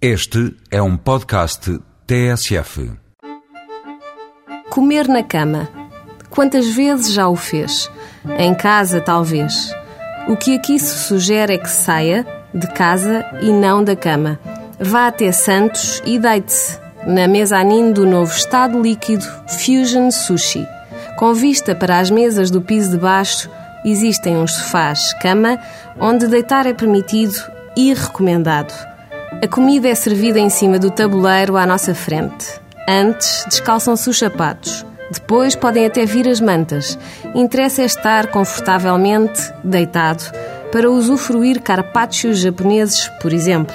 Este é um podcast TSF. Comer na cama. Quantas vezes já o fez? Em casa, talvez. O que aqui se sugere é que saia de casa e não da cama. Vá até Santos e deite-se na mezanine do novo estado líquido Fusion Sushi. Com vista para as mesas do piso de baixo, existem uns sofás cama onde deitar é permitido e recomendado. A comida é servida em cima do tabuleiro à nossa frente. Antes, descalçam-se os sapatos. Depois podem até vir as mantas. Interessa é estar confortavelmente deitado para usufruir carpaccios japoneses, por exemplo.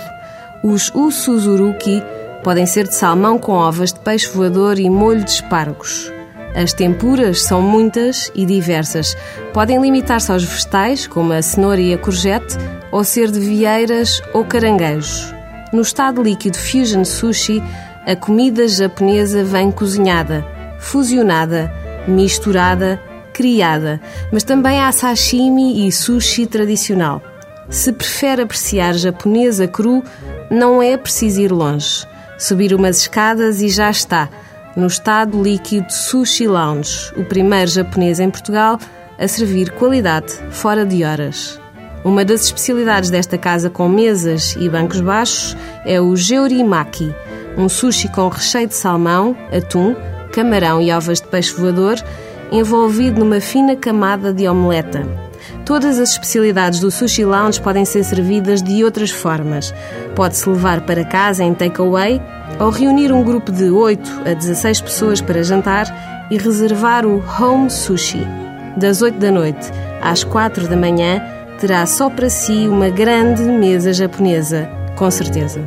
Os usuzuruki podem ser de salmão com ovas de peixe voador e molho de espargos. As tempuras são muitas e diversas. Podem limitar-se aos vegetais, como a cenoura e a courgette, ou ser de vieiras ou caranguejos. No estado líquido Fusion Sushi, a comida japonesa vem cozinhada, fusionada, misturada, criada, mas também há sashimi e sushi tradicional. Se prefere apreciar japonesa cru, não é preciso ir longe. Subir umas escadas e já está no estado líquido Sushi Lounge, o primeiro japonês em Portugal a servir qualidade fora de horas. Uma das especialidades desta casa com mesas e bancos baixos é o Geurimaki, um sushi com recheio de salmão, atum, camarão e ovas de peixe voador, envolvido numa fina camada de omeleta. Todas as especialidades do Sushi Lounge podem ser servidas de outras formas. Pode-se levar para casa em takeaway ou reunir um grupo de 8 a 16 pessoas para jantar e reservar o Home Sushi. Das 8 da noite às 4 da manhã, terá só para si uma grande mesa japonesa, com certeza.